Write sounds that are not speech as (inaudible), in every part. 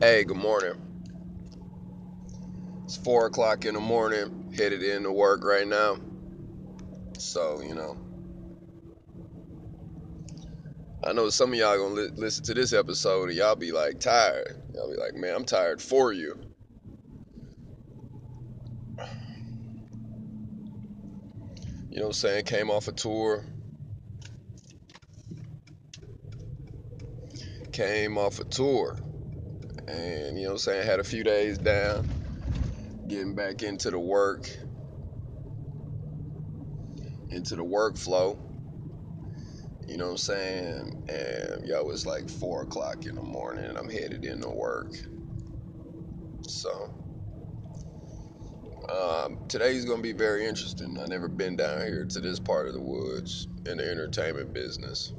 Hey, good morning. It's four o'clock in the morning, headed into work right now. So, you know, I know some of y'all gonna li- listen to this episode and y'all be like tired. Y'all be like, man, I'm tired for you. You know what I'm saying? Came off a tour. Came off a tour. And, you know what I'm saying? Had a few days down. Getting back into the work. Into the workflow. You know what I'm saying? And yo, it's like four o'clock in the morning and I'm headed into work. So um, today's gonna be very interesting. I've never been down here to this part of the woods in the entertainment business.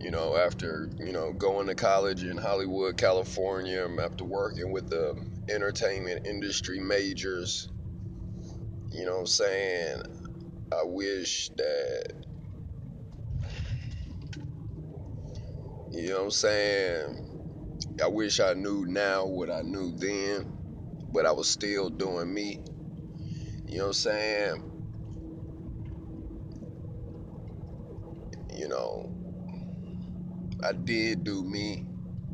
You know, after, you know, going to college in Hollywood, California, um, after working with the entertainment industry majors, you know what I'm saying? I wish that You know what I'm saying? I wish I knew now what I knew then, but I was still doing me. You know what I'm saying? You know, I did do me,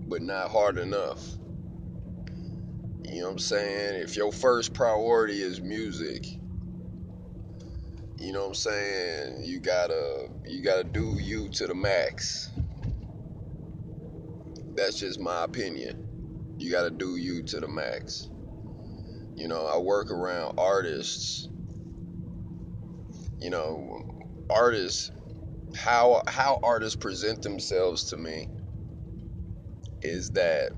but not hard enough. You know what I'm saying? If your first priority is music, you know what I'm saying? You gotta you gotta do you to the max. That's just my opinion. You gotta do you to the max. You know, I work around artists. You know, artists how how artists present themselves to me is that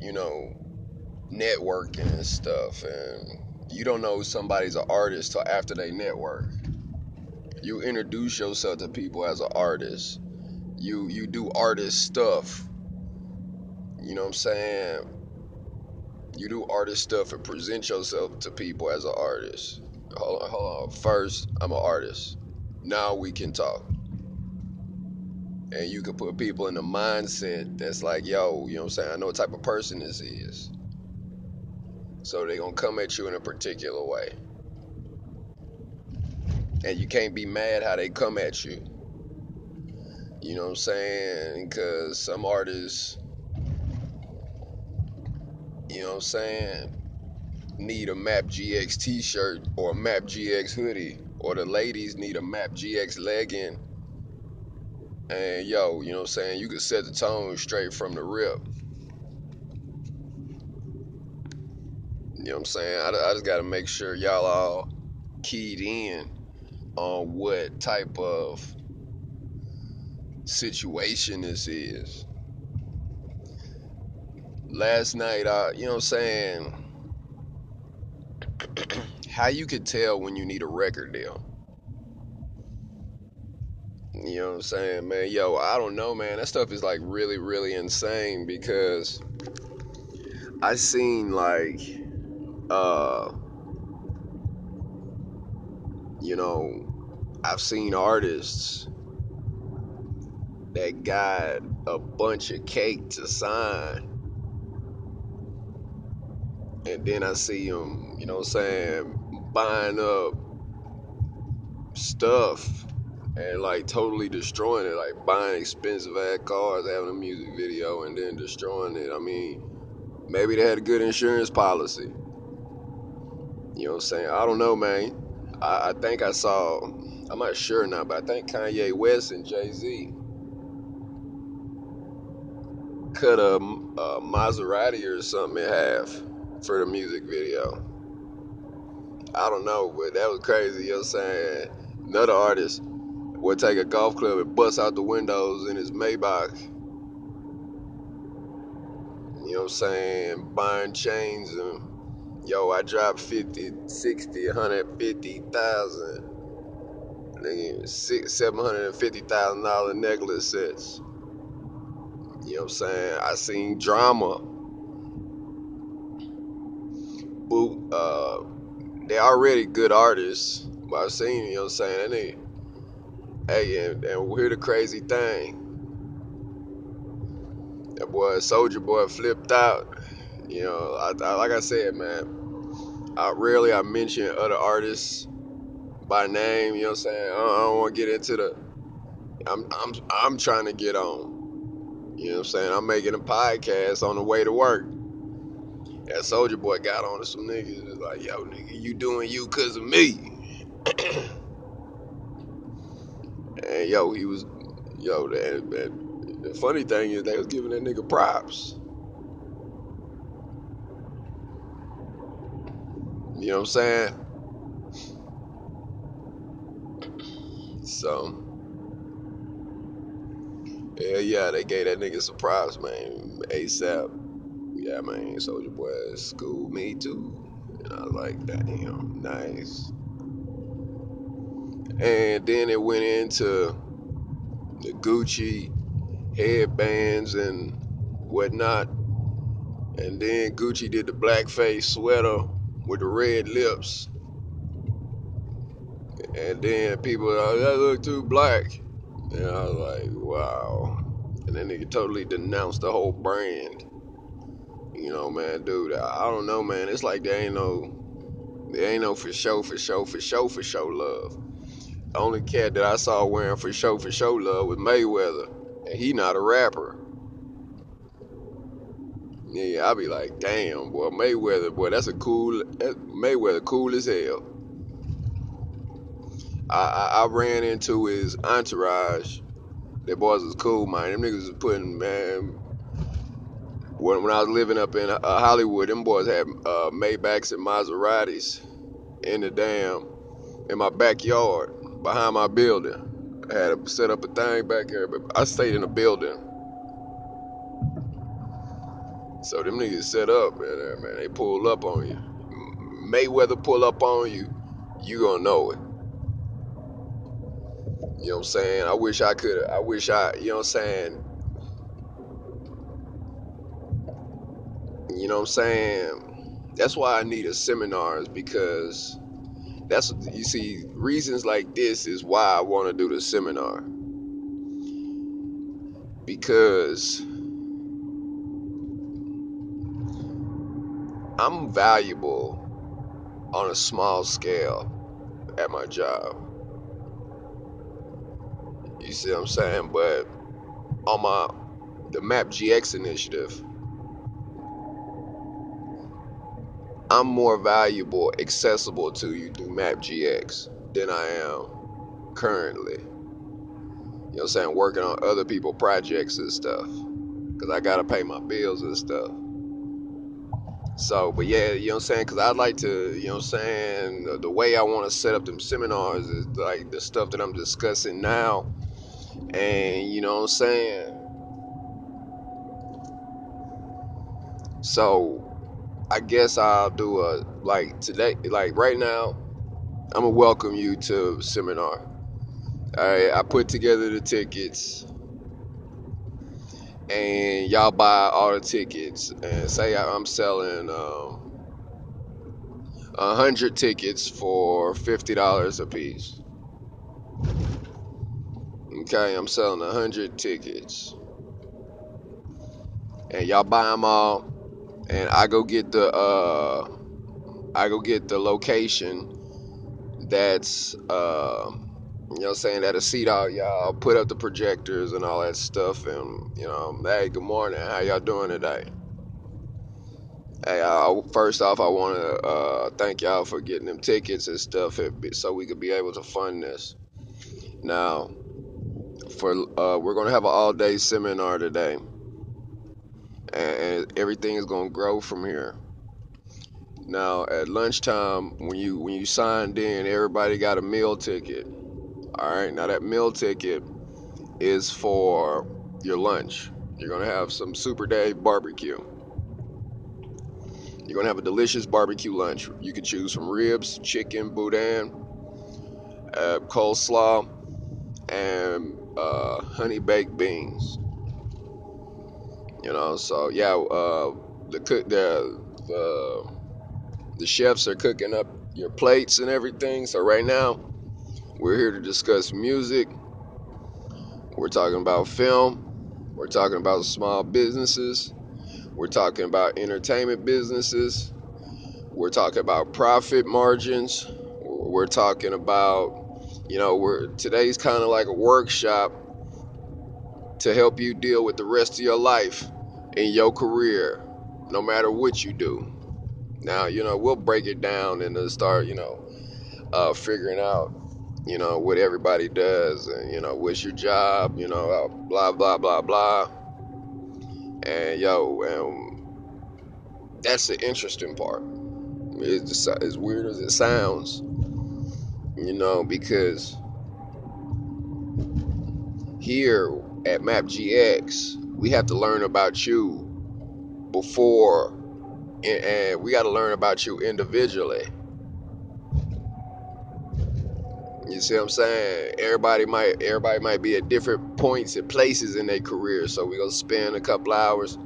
you know networking and stuff and you don't know somebody's an artist till after they network. You introduce yourself to people as an artist. You you do artist stuff. You know what i'm saying? You do artist stuff and present yourself to people as an artist. Hold on hold on. First i'm an artist now we can talk and you can put people in a mindset that's like, yo, you know what I'm saying? I know what type of person this is. So they're gonna come at you in a particular way. And you can't be mad how they come at you. You know what I'm saying? Because some artists, you know what I'm saying, need a Map GX t shirt or a Map GX hoodie, or the ladies need a Map GX legging. And yo, you know what I'm saying? You can set the tone straight from the rip. You know what I'm saying? I, I just got to make sure y'all all keyed in on what type of situation this is. Last night, I, you know what I'm saying? (clears throat) How you could tell when you need a record deal. You know what I'm saying, man? Yo, I don't know, man. That stuff is like really, really insane because I seen like uh you know, I've seen artists that got a bunch of cake to sign. And then I see them, you know what I'm saying, buying up stuff and like totally destroying it, like buying expensive ass cars, having a music video, and then destroying it. I mean, maybe they had a good insurance policy. You know what I'm saying? I don't know, man. I, I think I saw, I'm not sure now, but I think Kanye West and Jay Z cut a, a Maserati or something in half for the music video. I don't know, but that was crazy. You know what I'm saying? Another artist would take a golf club and bust out the windows in his Maybach. You know what I'm saying? Buying chains and yo, I dropped 50, 60, 150,000. Nigga, six, seven hundred and fifty thousand dollar necklace sets. You know what I'm saying? I seen drama. Boo, uh, they already good artists, I've seen, you know what I'm saying? Nigga, hey, and, and here's the crazy thing. That boy Soulja Boy flipped out. You know, I, I, like I said, man, I rarely I mention other artists by name. You know what I'm saying? I don't, don't want to get into the. I'm I'm I'm trying to get on. You know what I'm saying? I'm making a podcast on the way to work. That Soulja Boy got on to some niggas. It's like, yo, nigga, you doing you cause of me. (clears throat) and yo, he was, yo, that, that, the funny thing is they was giving that nigga props. You know what I'm saying? So, yeah, yeah, they gave that nigga some props, man. ASAP. Yeah, man, Soulja Boy school me too. And I was like, damn, nice. And then it went into the Gucci headbands and whatnot. And then Gucci did the blackface sweater with the red lips. And then people, oh, that look too black. And I was like, wow. And then they totally denounced the whole brand. You know, man, dude, I, I don't know, man. It's like there ain't no, there ain't no for show, for show, for show, for show love. The only cat that I saw wearing for show, for show love was Mayweather. And he not a rapper. Yeah, I'll be like, damn, boy, Mayweather, boy, that's a cool, Mayweather, cool as hell. I, I, I ran into his entourage. Their boys was cool, man. Them niggas was putting, man. When, when I was living up in uh, Hollywood, them boys had uh, Maybachs and Maseratis in the damn, in my backyard, behind my building. I had to set up a thing back there, but I stayed in a building so them niggas set up, man. Man, they pull up on you. Mayweather pull up on you, you gonna know it. You know what I'm saying? I wish I could. I wish I. You know what I'm saying? You know what I'm saying? That's why I need a seminars because that's you see reasons like this is why I want to do the seminar because I'm valuable on a small scale at my job. You see what I'm saying? But on my the Map GX initiative, I'm more valuable, accessible to you through Map GX than I am currently. You know what I'm saying? Working on other people projects and stuff. Cause I gotta pay my bills and stuff. So, but yeah, you know what I'm saying? Because I'd like to, you know what I'm saying? The, the way I want to set up them seminars is like the stuff that I'm discussing now. And, you know what I'm saying? So, I guess I'll do a, like today, like right now, I'm to welcome you to seminar. Right, I put together the tickets and y'all buy all the tickets and say I'm selling um, a hundred tickets for fifty dollars a piece. Okay, I'm selling a hundred tickets, and y'all buy them all, and I go get the uh, I go get the location that's. Uh, you know saying, that a seat out y'all, put up the projectors and all that stuff. And, you know, hey, good morning. How y'all doing today? Hey, uh, first off, I want to uh, thank y'all for getting them tickets and stuff so we could be able to fund this. Now, for uh, we're going to have an all day seminar today. And everything is going to grow from here. Now, at lunchtime, when you when you signed in, everybody got a meal ticket all right, now that meal ticket is for your lunch. You're gonna have some Super Dave barbecue. You're gonna have a delicious barbecue lunch. You can choose from ribs, chicken, boudin, uh, coleslaw, and uh, honey baked beans. You know, so yeah, uh, the cook the the the chefs are cooking up your plates and everything. So right now, we're here to discuss music. We're talking about film. We're talking about small businesses. We're talking about entertainment businesses. We're talking about profit margins. We're talking about, you know, we're today's kind of like a workshop to help you deal with the rest of your life in your career, no matter what you do. Now, you know, we'll break it down and start, you know, uh, figuring out, you know, what everybody does and, you know, what's your job, you know, uh, blah, blah, blah, blah. And, yo, um, that's the interesting part. It's just, as weird as it sounds, you know, because here at MapGX, we have to learn about you before, and, we got to learn about you individually. You see what I'm saying? Everybody might everybody might be at different points and places in their career, so we're gonna spend a couple hours,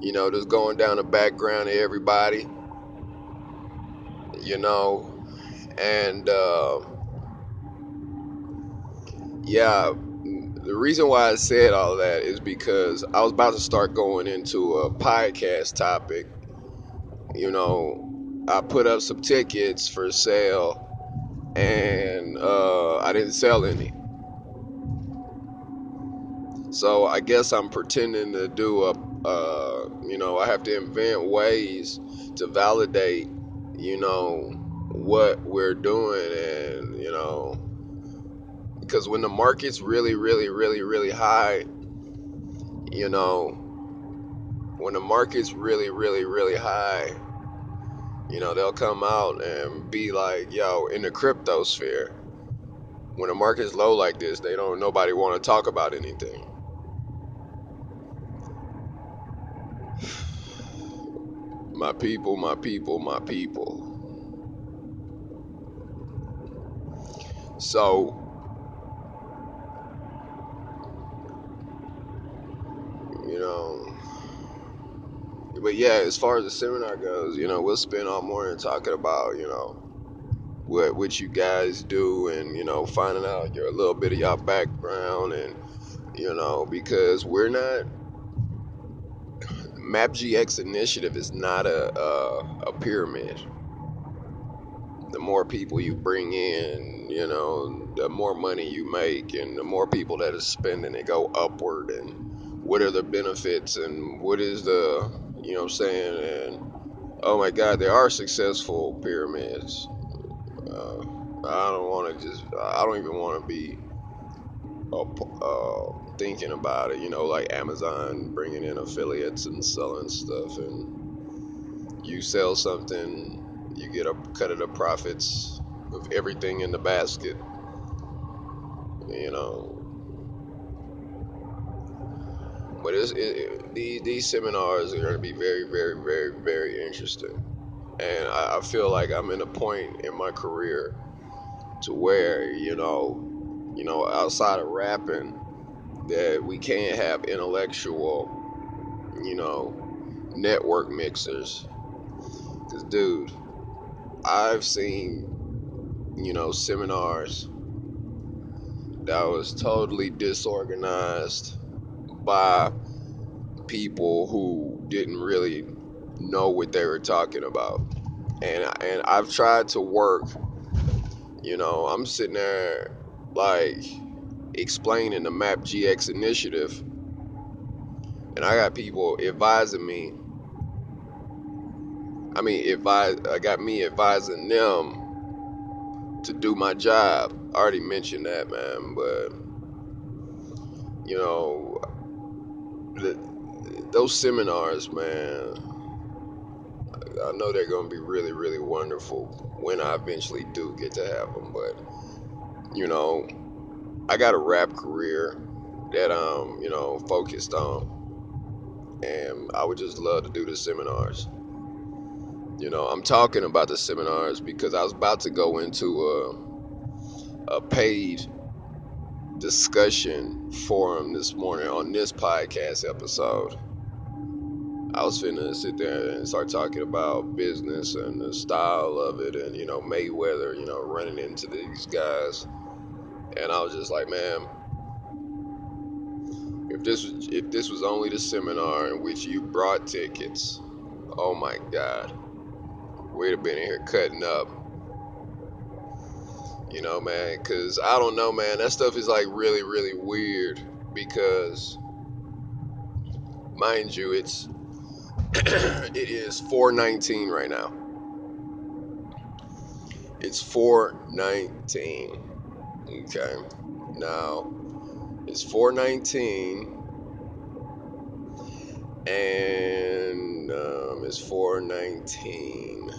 you know, just going down the background of everybody. You know, and uh, yeah, the reason why I said all that is because I was about to start going into a podcast topic. You know, I put up some tickets for sale and uh, I didn't sell any. So I guess I'm pretending to do a, uh, you know, I have to invent ways to validate, you know, what we're doing and, you know, because when the market's really, really, really, really high, you know, when the market's really, really, really high, you know, they'll come out and be like, yo, in the crypto sphere, when the market's low like this, they don't, nobody want to talk about anything. My people, my people, my people. So, you know, but yeah, as far as the seminar goes, you know, we'll spend all morning talking about, you know, what what you guys do and, you know, finding out your a little bit of your background and you know, because we're not MapGX initiative is not a, a, a pyramid. The more people you bring in, you know, the more money you make, and the more people that are spending it go upward. And what are the benefits, and what is the, you know, what I'm saying, and oh my God, there are successful pyramids. Uh, I don't want to just, I don't even want to be uh, uh, thinking about it, you know, like Amazon bringing in affiliates and selling stuff, and you sell something, you get a cut of the profits of everything in the basket, you know. But it's, it, these, these seminars are going to be very, very, very, very interesting. And I, I feel like I'm in a point in my career to where, you know, you know, outside of rapping, that we can't have intellectual, you know, network mixers. Because, dude, I've seen, you know, seminars that was totally disorganized by people who didn't really know what they were talking about. And, and I've tried to work, you know, I'm sitting there like explaining the Map GX initiative, and I got people advising me. I mean, advise. I got me advising them to do my job. I already mentioned that, man, but you know, those seminars, man. I know they're going to be really, really wonderful when I eventually do get to have them, but you know, I got a rap career that I'm, you know, focused on. And I would just love to do the seminars. You know, I'm talking about the seminars because I was about to go into a, a paid discussion forum this morning on this podcast episode. I was finna sit there and start talking about business and the style of it and, you know, Mayweather, you know, running into these guys and I was just like, man, if this was if this was only the seminar in which you brought tickets, oh my God, we'd have been in here cutting up. You know, man, because I don't know, man. That stuff is like really, really weird because, mind you, it's (clears throat) it is 419 right now. It's 419. Okay. Now, it's 419 and um, it's 419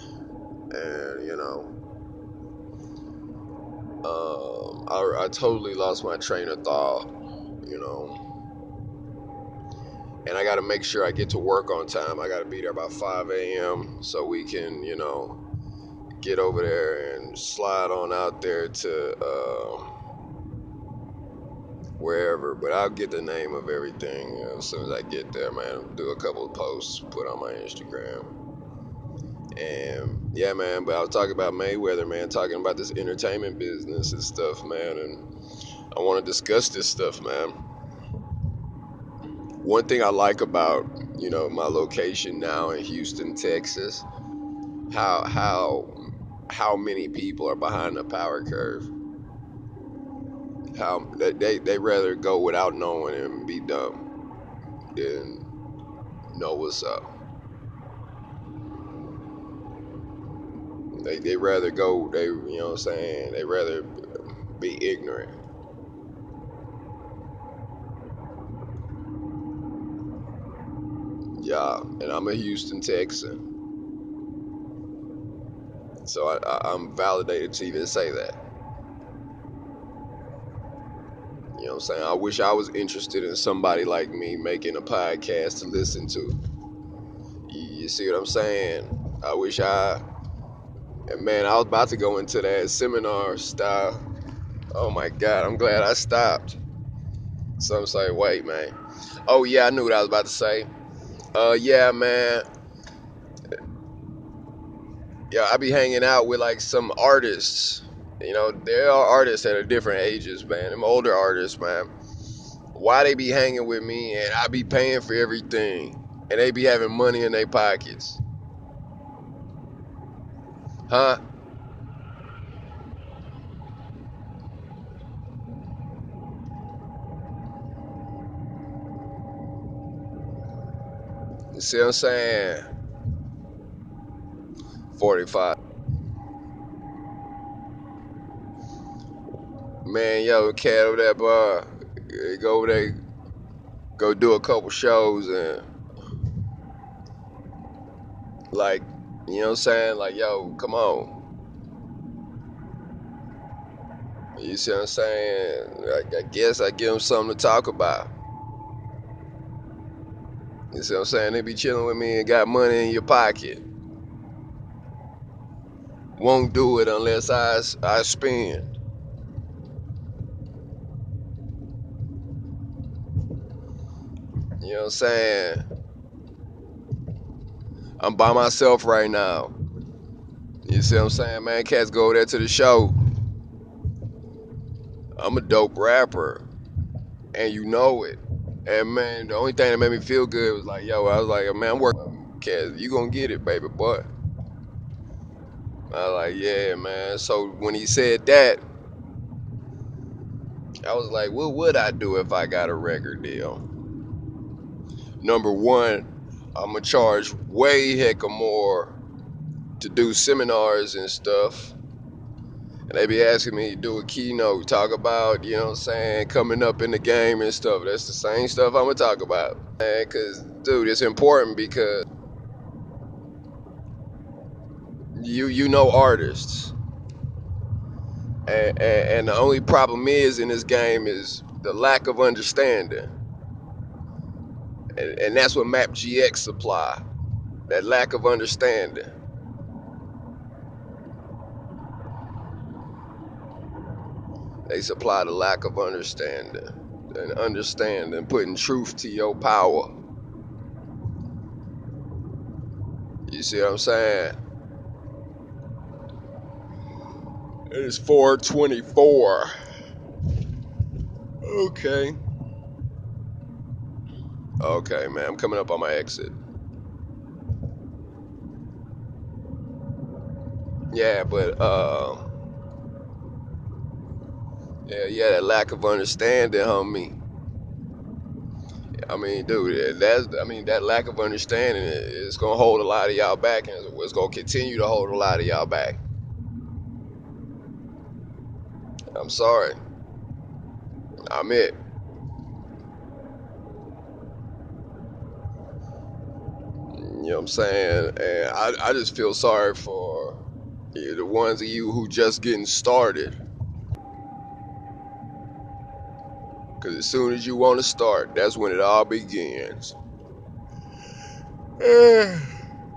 and you know um, I, I totally lost my train of thought you know and I got to make sure I get to work on time. I got to be there by 5 a.m. so we can, you know, get over there and slide on out there to uh, wherever. But I'll get the name of everything as soon as I get there, man. do a couple of posts, put on my Instagram. And yeah, man, but I was talking about Mayweather, man, talking about this entertainment business and stuff, man. And I want to discuss this stuff, man. One thing I like about, you know, my location now in Houston, Texas, how how how many people are behind the power curve. How they they rather go without knowing and be dumb than know what's up. They they rather go they you know what I'm saying they rather be ignorant. Yeah, and I'm a Houston Texan. So I, I'm validated to even say that. You know what I'm saying? I wish I was interested in somebody like me making a podcast to listen to. You, you see what I'm saying? I wish I. And man, I was about to go into that seminar style. Oh my God, I'm glad I stopped. So I'm saying, wait, man. Oh yeah, I knew what I was about to say. Uh, yeah, man yeah, I be hanging out with like some artists. You know, there are artists at a different ages, man. Them older artists, man. Why they be hanging with me and I be paying for everything and they be having money in their pockets? Huh? You see what I'm saying? 45. Man, yo, cat over that bar, go over there, go do a couple shows and like, you know what I'm saying? Like, yo, come on. You see what I'm saying? I, I guess I give them something to talk about. You see what I'm saying? They be chilling with me and got money in your pocket won't do it unless I, I spend. You know what I'm saying? I'm by myself right now. You see what I'm saying, man? Cats go there to the show. I'm a dope rapper. And you know it. And man, the only thing that made me feel good was like, yo, I was like, man, I'm working. Cats, you gonna get it, baby boy. I was like, yeah, man. So when he said that, I was like, what would I do if I got a record deal? Number one, I'm gonna charge way heck more to do seminars and stuff. And they be asking me to do a keynote, talk about, you know what I'm saying, coming up in the game and stuff. That's the same stuff I'm gonna talk about. And cause dude, it's important because you you know artists, and, and, and the only problem is in this game is the lack of understanding, and, and that's what Map GX supply, that lack of understanding. They supply the lack of understanding and understanding, putting truth to your power. You see what I'm saying? It is 424. Okay. Okay, man. I'm coming up on my exit. Yeah, but uh, yeah, yeah, that lack of understanding, homie. I mean, dude, that's I mean that lack of understanding is gonna hold a lot of y'all back, and it's gonna continue to hold a lot of y'all back. I'm sorry. I'm it. You know what I'm saying? And I, I just feel sorry for yeah, the ones of you who just getting started. Because as soon as you want to start, that's when it all begins. (sighs)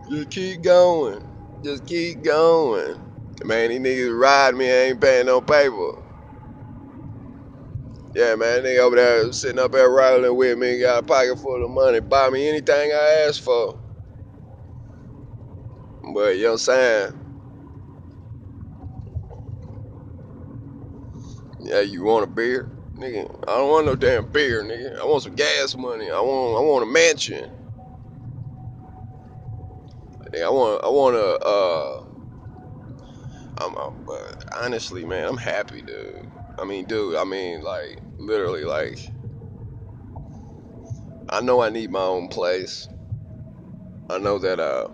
Just keep going. Just keep going. Man, these niggas ride me ain't paying no paper. Yeah, man, nigga over there sitting up there riding with me, got a pocket full of money, buy me anything I ask for. But you know what I'm saying? Yeah, you want a beer? Nigga, I don't want no damn beer, nigga. I want some gas money. I want I want a mansion. I want I want a uh I'm, I'm but honestly, man, I'm happy, dude. I mean, dude, I mean like literally like I know I need my own place. I know that uh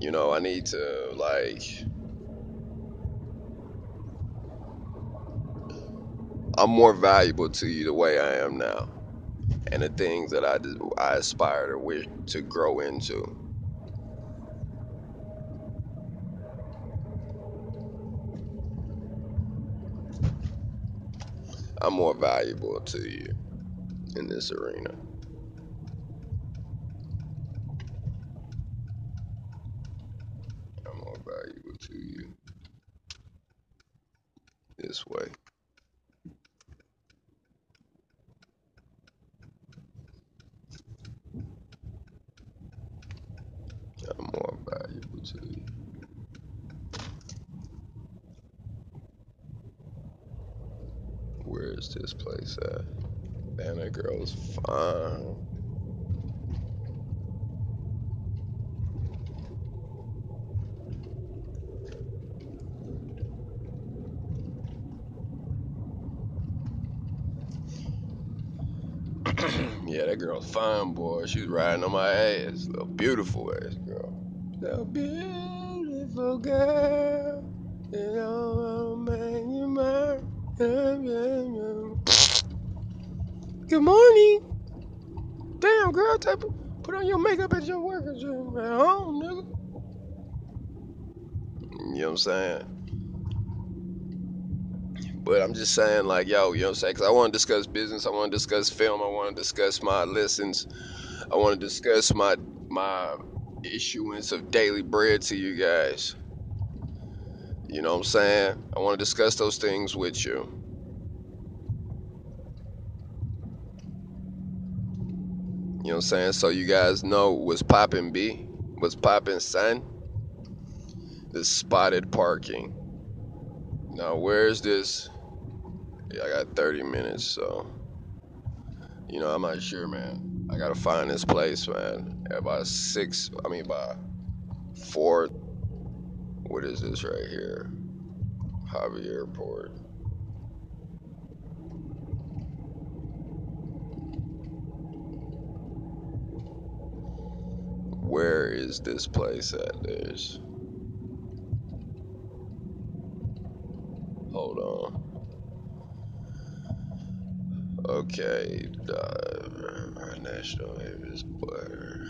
you know, I need to like I'm more valuable to you the way I am now, and the things that I I aspire to wish to grow into. I'm more valuable to you in this arena. I'm more valuable to you this way. I'm more valuable to you. Where is this place at? Damn, that girl's fine. (clears throat) yeah, that girl's fine, boy. She's riding on my ass. Little beautiful ass girl. Little beautiful girl. You know, man, you mine. Good morning. Damn, girl, type put on your makeup at your work at home, nigga. You know what I'm saying? But I'm just saying, like, yo, you know what I'm saying? Because I want to discuss business. I want to discuss film. I want to discuss my lessons, I want to discuss my my issuance of daily bread to you guys. You know what I'm saying? I want to discuss those things with you. You know what I'm saying? So you guys know what's popping B? What's popping son? This spotted parking. Now where's this? Yeah, I got 30 minutes, so you know I'm not sure, man. I gotta find this place, man. At about six, I mean by four. What is this right here? Hobby Airport. Where is this place at? There's. Hold on. Okay, uh, National Avis Butter.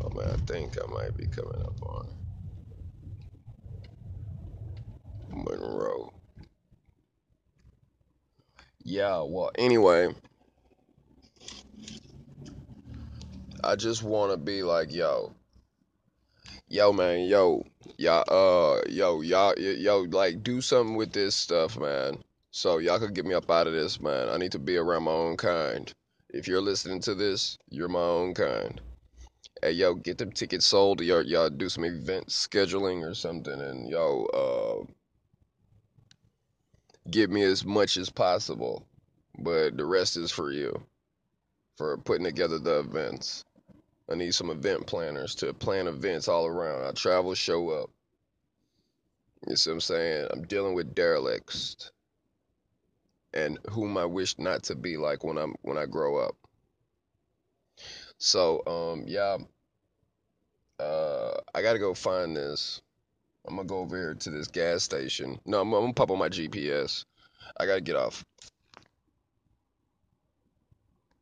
Oh man, I think I might be coming up on Monroe. Yeah, well, anyway, I just want to be like, yo, yo, man, yo, y'all, uh, yo, y'all, yo, like, do something with this stuff, man. So y'all could get me up out of this, man. I need to be around my own kind. If you're listening to this, you're my own kind. Hey, yo, get them tickets sold. Y'all, y'all do some event scheduling or something, and yo, uh, give me as much as possible. but the rest is for you for putting together the events. I need some event planners to plan events all around. I travel, show up. You see what I'm saying? I'm dealing with derelicts and whom I wish not to be like when I'm when I grow up. So um yeah, uh I gotta go find this. I'm gonna go over here to this gas station. No, I'm, I'm gonna pop on my GPS. I gotta get off.